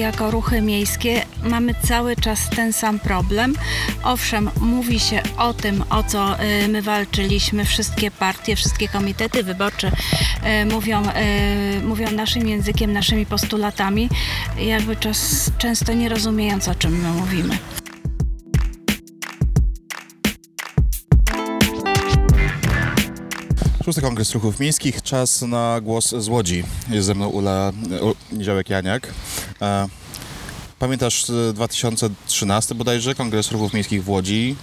jako ruchy miejskie mamy cały czas ten sam problem. Owszem, mówi się o tym, o co y, my walczyliśmy, wszystkie partie, wszystkie komitety wyborcze y, mówią, y, mówią naszym językiem, naszymi postulatami, jakby czas, często nie rozumiejąc, o czym my mówimy. Szósty Kongres Ruchów Miejskich. Czas na głos z Łodzi. Jest ze mną Ula Niziołek-Janiak. E, Pamiętasz e, 2013 bodajże Kongres Ruchów Miejskich w Łodzi?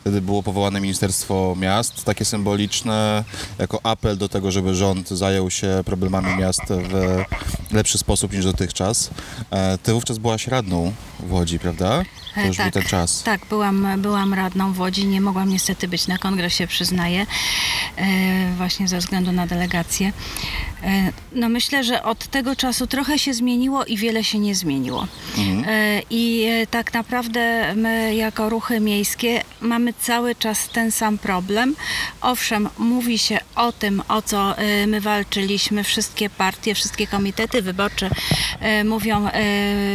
Wtedy było powołane Ministerstwo Miast, takie symboliczne, jako apel do tego, żeby rząd zajął się problemami miast w lepszy sposób niż dotychczas. E, Ty wówczas byłaś radną w Łodzi, prawda? To E, już był ten czas. Tak, byłam, byłam radną w Łodzi. Nie mogłam niestety być na kongresie, przyznaję, e, właśnie ze względu na delegację. E, no myślę, że od tego czasu trochę się zmieniło i wiele się nie zmieniło. E, I e, tak naprawdę my jako ruchy miejskie mamy cały czas ten sam problem. Owszem, mówi się o tym, o co my walczyliśmy, wszystkie partie, wszystkie komitety wyborcze mówią,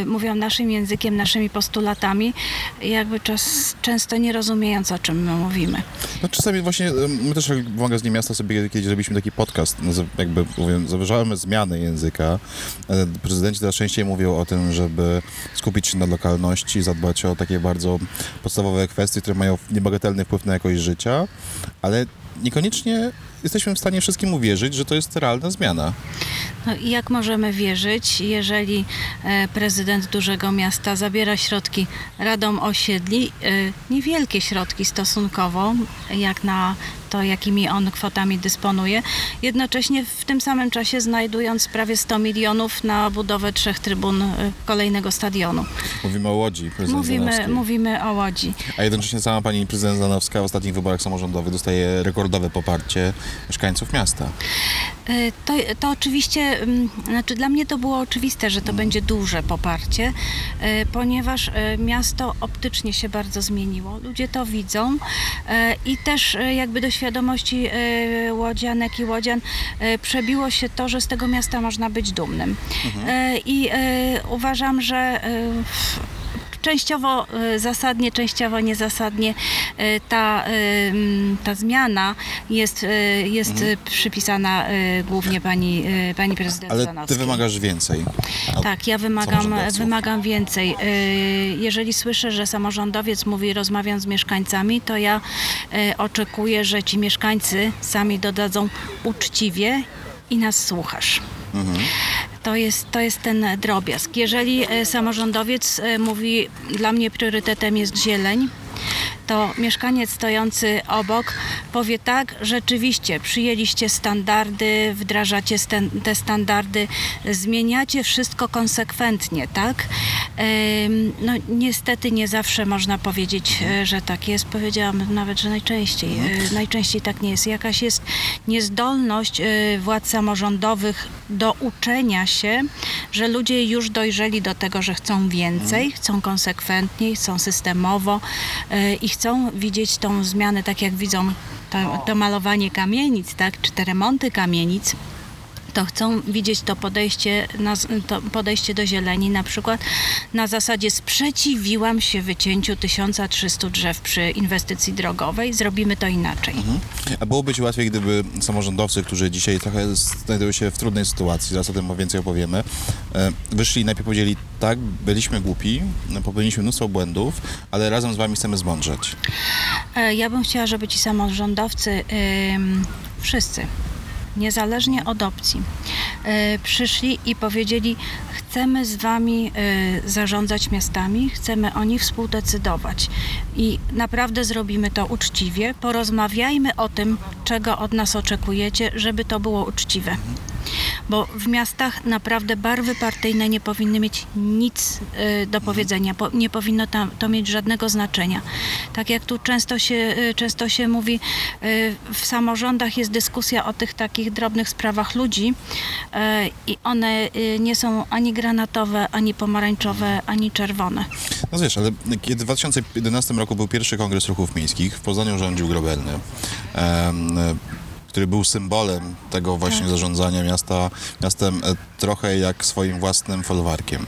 mówią naszym językiem, naszymi postulatami, jakby czas, często nie rozumiejąc, o czym my mówimy. No czasami właśnie, my też w magazynie miasta sobie kiedyś zrobiliśmy taki podcast, jakby mówię, zawyżamy zmiany języka. E, Prezydenci coraz częściej mówią o tym, żeby skupić się na lokalności, zadbać o takie bardzo podstawowe kwestie, które mają niebagatelny wpływ na jakość życia, ale niekoniecznie jesteśmy w stanie wszystkim uwierzyć, że to jest realna zmiana. No i jak możemy wierzyć, jeżeli e, prezydent dużego miasta zabiera środki radom osiedli, e, niewielkie środki stosunkowo, jak na to, jakimi on kwotami dysponuje, jednocześnie w tym samym czasie znajdując prawie 100 milionów na budowę trzech trybun e, kolejnego stadionu. Mówimy o Łodzi, prezydent Mówimy, mówimy o Łodzi. A jednocześnie sama pani prezydent Zanowska w ostatnich wyborach samorządowych dostaje rekordowe poparcie mieszkańców miasta. To, to oczywiście, znaczy dla mnie to było oczywiste, że to będzie duże poparcie, e, ponieważ e, miasto optycznie się bardzo zmieniło. Ludzie to widzą e, i też jakby do świadomości łodzianek i łodzian przebiło się to, że z tego miasta można być dumnym. E, I uważam, że częściowo e, zasadnie, częściowo niezasadnie e, ta, e, ta zmiana jest, jest e, przypisana głównie pani, pani prezydent Ale ty Zanowskiej. wymagasz więcej. Tak, ja wymagam, wymagam więcej. Jeżeli słyszę, że samorządowiec mówi rozmawiam z mieszkańcami, to ja oczekuję, że ci mieszkańcy sami dodadzą uczciwie i nas słuchasz. To jest, to jest ten drobiazg. Jeżeli e, samorządowiec e, mówi, dla mnie priorytetem jest zieleń, to mieszkaniec stojący obok powie tak, rzeczywiście przyjęliście standardy, wdrażacie te standardy, zmieniacie wszystko konsekwentnie, tak? No niestety nie zawsze można powiedzieć, e, że tak jest. Powiedziałam nawet, że najczęściej. e, Najczęściej tak nie jest. Jakaś jest niezdolność e, władz samorządowych do uczenia się, że ludzie już dojrzeli do tego, że chcą więcej, chcą konsekwentniej, chcą systemowo i chcą widzieć tą zmianę tak jak widzą to, to malowanie kamienic, tak, czy te remonty kamienic to chcą widzieć to podejście, na, to podejście do zieleni, na przykład na zasadzie sprzeciwiłam się wycięciu 1300 drzew przy inwestycji drogowej, zrobimy to inaczej. A byłoby ci łatwiej, gdyby samorządowcy, którzy dzisiaj trochę znajdują się w trudnej sytuacji, zaraz o tym więcej opowiemy, e, wyszli i najpierw powiedzieli, tak, byliśmy głupi, popełniliśmy mnóstwo błędów, ale razem z wami chcemy zmądrzeć. E, Ja bym chciała, żeby ci samorządowcy, wszyscy, niezależnie od opcji, y, przyszli i powiedzieli: Chcemy z Wami y, zarządzać miastami, chcemy o nich współdecydować. I naprawdę zrobimy to uczciwie. Porozmawiajmy o tym, czego od nas oczekujecie, żeby to było uczciwe. Bo w miastach naprawdę barwy partyjne nie powinny mieć nic y, do powiedzenia, po, nie powinno tam, to mieć żadnego znaczenia. Tak jak tu często się, y, często się mówi, y, w samorządach jest dyskusja o tych takich drobnych sprawach ludzi i one nie są ani granatowe, ani pomarańczowe, ani czerwone. No wiesz, ale kiedy w 2011 roku był pierwszy Kongres Ruchów Miejskich, w Poznaniu rządził Grobelny, który był symbolem tego właśnie Tak. zarządzania miasta, miastem e, trochę jak swoim własnym folwarkiem.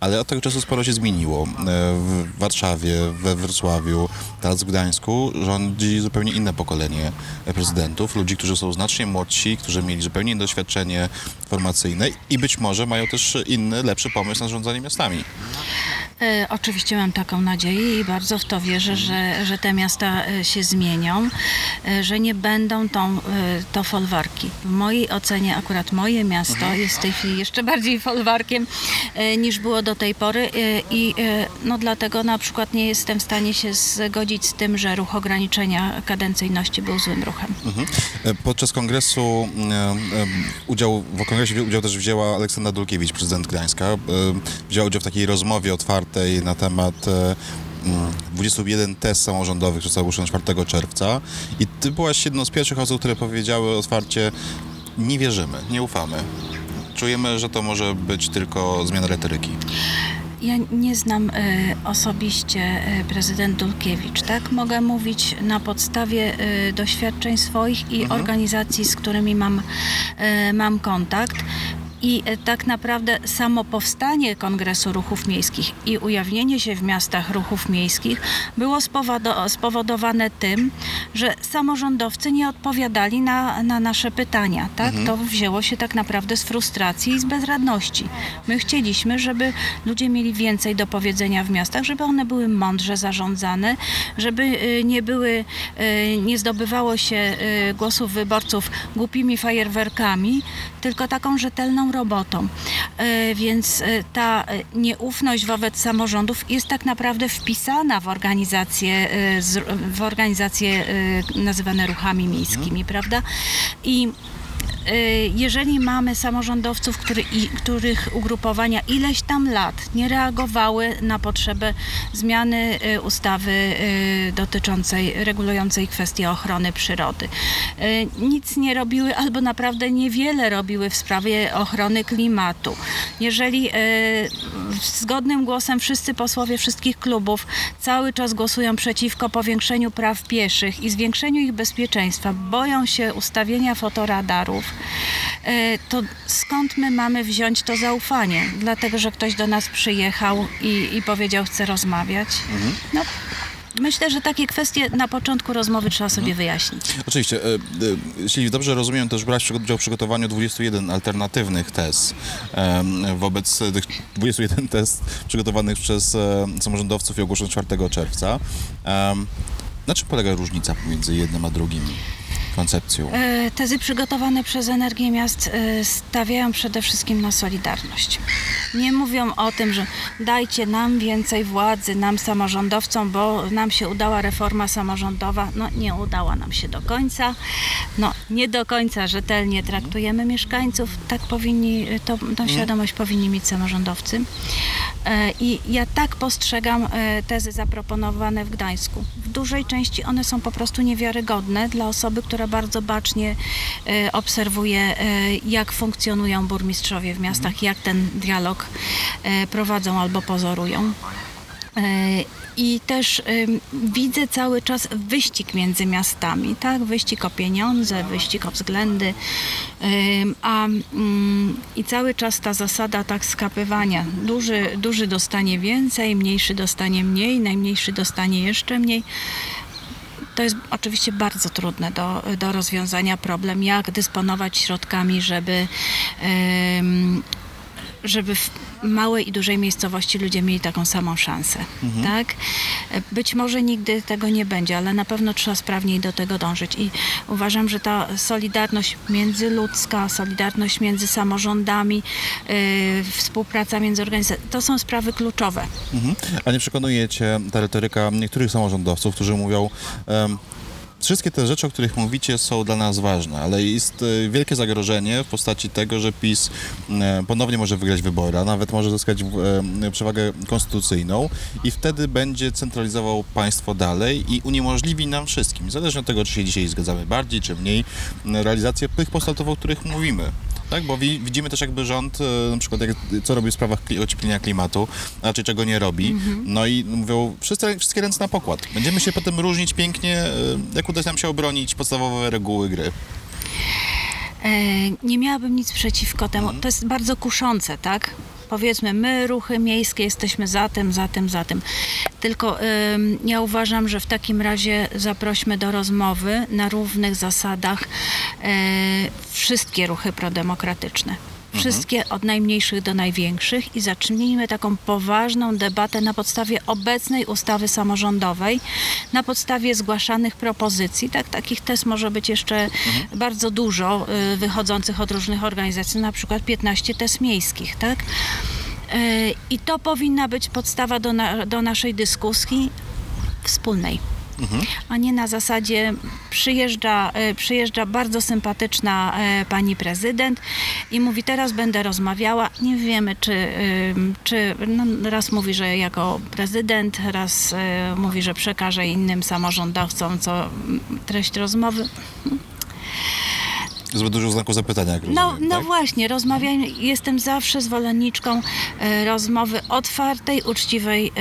ale od tego czasu sporo się zmieniło. E, w Warszawie, we Wrocławiu, teraz w Gdańsku rządzi zupełnie inne pokolenie prezydentów, ludzi, którzy są znacznie młodsi, którzy mieli zupełnie inne doświadczenie formacyjne i być może mają też inny, lepszy pomysł na zarządzanie miastami. E, oczywiście mam taką nadzieję i bardzo w to wierzę, że, że te miasta e, się zmienią, e, że nie będą tą, to folwarki. W mojej ocenie akurat moje miasto Mhm. jest w tej chwili jeszcze bardziej folwarkiem niż było do tej pory i no dlatego na przykład nie jestem w stanie się zgodzić z tym, że ruch ograniczenia kadencyjności był złym ruchem. Mhm. Podczas kongresu e, udział, w kongresie udział też wzięła Aleksandra Dulkiewicz, prezydent Gdańska. Wzięła udział w takiej rozmowie otwartej na temat e, mm, 21 test samorządowych, które zostały ogłoszone 4 czerwca. I ty byłaś jedną z pierwszych osób, które powiedziały otwarcie, nie wierzymy, nie ufamy. Czujemy, że to może być tylko zmiana retoryki. Ja nie znam e, osobiście e, prezydent Dulkiewicz, tak? Mogę mówić na podstawie e, doświadczeń swoich i organizacji, z którymi mam, mam kontakt. I e, tak naprawdę samo powstanie Kongresu Ruchów Miejskich i ujawnienie się w miastach ruchów miejskich było spowodo- spowodowane tym, że samorządowcy nie odpowiadali na, na nasze pytania. Tak? To wzięło się tak naprawdę z frustracji i z bezradności. My chcieliśmy, żeby ludzie mieli więcej do powiedzenia w miastach, żeby one były mądrze zarządzane, żeby y, nie były, y, nie zdobywało się głosów wyborców głupimi fajerwerkami, tylko taką rzetelną robotą. Y, Więc y, ta y, nieufność wobec samorządów jest tak naprawdę wpisana w organizacje, w organizacje nazywane ruchami miejskimi, prawda? I jeżeli mamy samorządowców, który, których ugrupowania ileś tam lat nie reagowały na potrzebę zmiany y, ustawy y, dotyczącej, regulującej kwestie ochrony przyrody, y, nic nie robiły albo naprawdę niewiele robiły w sprawie ochrony klimatu, jeżeli y, zgodnym głosem wszyscy posłowie wszystkich klubów cały czas głosują przeciwko powiększeniu praw pieszych i zwiększeniu ich bezpieczeństwa, boją się ustawienia fotoradarów, to skąd my mamy wziąć to zaufanie? Dlatego, że ktoś do nas przyjechał i, i powiedział, chce rozmawiać. No, myślę, że takie kwestie na początku rozmowy trzeba sobie wyjaśnić. Oczywiście. e, e, Jeśli dobrze rozumiem, też brałaś udział w przygotowaniu 21 alternatywnych test wobec tych 21 test przygotowanych przez e, samorządowców i ogłoszonych 4 czerwca. Na czym polega różnica pomiędzy jednym a drugim koncepcją? E, Tezy przygotowane przez Energię Miast e, stawiają przede wszystkim na solidarność. Nie mówią o tym, że dajcie nam więcej władzy, nam samorządowcom, bo nam się udała reforma samorządowa. No nie udała nam się do końca. No nie do końca rzetelnie traktujemy mieszkańców. Tak powinni, to, tą świadomość powinni mieć samorządowcy. E, I ja tak postrzegam e, tezy zaproponowane w Gdańsku. W dużej części one są po prostu niewiarygodne dla osoby, która bardzo bacznie e, obserwuje, e, jak funkcjonują burmistrzowie w miastach, jak ten dialog e, prowadzą albo pozorują. I też widzę cały czas wyścig między miastami, tak? Wyścig o pieniądze, wyścig o względy, a ym, i cały czas ta zasada tak skapywania. Duży, duży dostanie więcej, mniejszy dostanie mniej, najmniejszy dostanie jeszcze mniej. To jest oczywiście bardzo trudne do, do rozwiązania. Problem, jak dysponować środkami, żeby żeby w małej i dużej miejscowości ludzie mieli taką samą szansę, tak? Być może nigdy tego nie będzie, ale na pewno trzeba sprawniej do tego dążyć i uważam, że ta solidarność międzyludzka, solidarność między samorządami, yy, współpraca między organizacjami, to są sprawy kluczowe. Mhm. A nie przekonuje cię ta retoryka niektórych samorządowców, którzy mówią, em, wszystkie te rzeczy, o których mówicie, są dla nas ważne, ale jest e, wielkie zagrożenie w postaci tego, że PiS e, ponownie może wygrać wybory, a nawet może zyskać e, przewagę konstytucyjną i wtedy będzie centralizował państwo dalej i uniemożliwi nam wszystkim, niezależnie od tego, czy się dzisiaj zgadzamy bardziej czy mniej, realizację tych postulatów, o których mówimy. Tak, bo wi- widzimy też jakby rząd, e, na przykład jak, co robi w sprawach kli- ocieplenia klimatu, a raczej czego nie robi. No i mówią, wszyscy, wszystkie ręce na pokład. Będziemy się potem różnić pięknie, e, jak uda nam się obronić podstawowe reguły gry. E, nie miałabym nic przeciwko temu. To jest bardzo kuszące, tak? Powiedzmy, my, ruchy miejskie, jesteśmy za tym, za tym, za tym. Tylko ja uważam, że w takim razie zaprośmy do rozmowy na równych zasadach e, wszystkie ruchy prodemokratyczne. Wszystkie od najmniejszych do największych i zacznijmy taką poważną debatę na podstawie obecnej ustawy samorządowej, na podstawie zgłaszanych propozycji. Tak, takich test może być jeszcze bardzo dużo y, wychodzących od różnych organizacji, na przykład 15 test miejskich, tak? Y, I to powinna być podstawa do, na, do naszej dyskusji wspólnej. A nie na zasadzie przyjeżdża, e, przyjeżdża bardzo sympatyczna e, pani prezydent i mówi teraz będę rozmawiała. Nie wiemy, czy, czy no, raz mówi, że jako prezydent, raz e, mówi, że przekaże innym samorządowcom co treść rozmowy. Zbyt dużo znaków zapytania, jak No, rozumiem, no tak? właśnie, rozmawiajmy. Jestem zawsze zwolenniczką rozmowy otwartej, uczciwej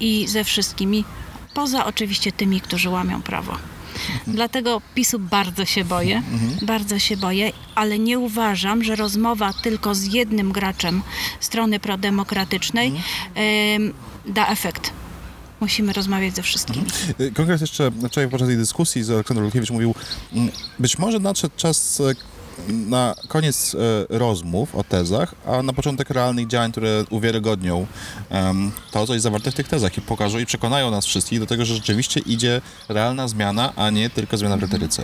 i ze wszystkimi, poza oczywiście tymi, którzy łamią prawo. Dlatego PiSu bardzo się boję, bardzo się boję, ale nie uważam, że rozmowa tylko z jednym graczem strony prodemokratycznej em, da efekt. Musimy rozmawiać ze wszystkimi. Y, Kongres jeszcze wczoraj podczas tej dyskusji z Aleksandrem Lukiewicz mówił, mm, być może nadszedł czas e, na koniec e, rozmów o tezach, a na początek realnych działań, które uwiarygodnią to, co jest zawarte w tych tezach i pokażą i przekonają nas wszystkich do tego, że rzeczywiście idzie realna zmiana, a nie tylko zmiana w retoryce.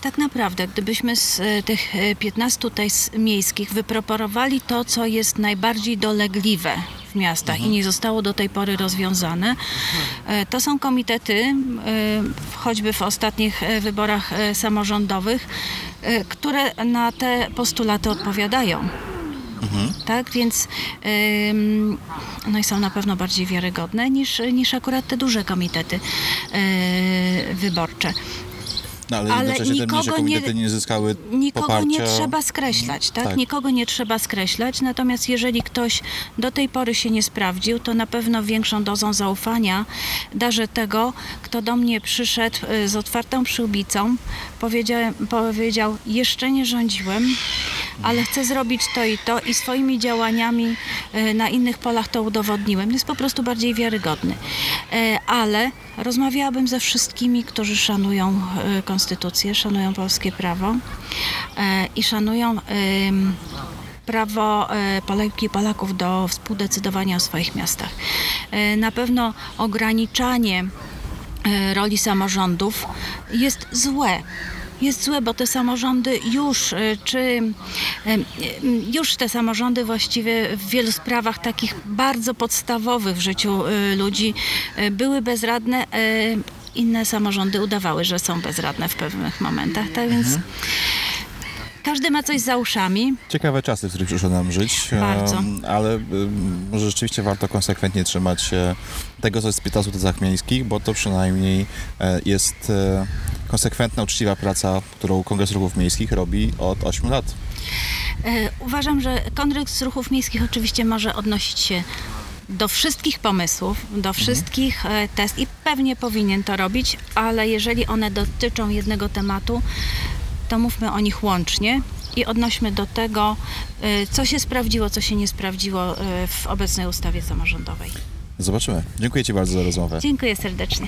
Tak naprawdę, gdybyśmy z e, tych e, 15 tez miejskich wyproporowali to, co jest najbardziej dolegliwe w miastach i nie zostało do tej pory rozwiązane, e, to są komitety, e, choćby w ostatnich e, wyborach samorządowych, które na te postulaty odpowiadają. Tak, więc no i są na pewno bardziej wiarygodne niż, niż akurat te duże komitety wyborcze. No, ale, Ale jednocześnie te nikogo nie- komitety nie, zyskały Nikogo poparcia. nie trzeba skreślać, tak? Tak. Nikogo nie trzeba skreślać, natomiast jeżeli ktoś do tej pory się nie sprawdził, to na pewno większą dozą zaufania darzę tego, kto do mnie przyszedł y, z otwartą przyłbicą, powiedział, powiedział jeszcze nie rządziłem, ale chcę zrobić to i to i swoimi działaniami y, na innych polach to udowodniłem. Jest po prostu bardziej wiarygodny. E, Ale rozmawiałabym ze wszystkimi, którzy szanują e, konstytucję, szanują polskie prawo e, i szanują prawo e, Polek i Polaków do współdecydowania o swoich miastach. E, Na pewno ograniczanie e, roli samorządów jest złe. Jest złe, bo te samorządy już, e, czy em, em, już te samorządy właściwie w wielu sprawach takich bardzo podstawowych w życiu ludzi były bezradne. Inne samorządy udawały, że są bezradne w pewnych momentach. Tak więc każdy ma coś za uszami. Ciekawe czasy, w których przyszło nam żyć, Bardzo. ale może rzeczywiście warto konsekwentnie trzymać się tego, co jest w 15 tezach miejskich, bo to przynajmniej e, jest e, konsekwentna, uczciwa praca, którą Kongres Ruchów Miejskich robi od 8 lat. E, Uważam, że Kongres Ruchów Miejskich oczywiście może odnosić się do wszystkich pomysłów, do wszystkich e, test i pewnie powinien to robić, ale jeżeli one dotyczą jednego tematu, to mówmy o nich łącznie i odnośmy do tego, e, co się sprawdziło, co się nie sprawdziło e, w obecnej ustawie samorządowej. Zobaczymy. Dziękuję Ci bardzo za rozmowę. Dziękuję serdecznie.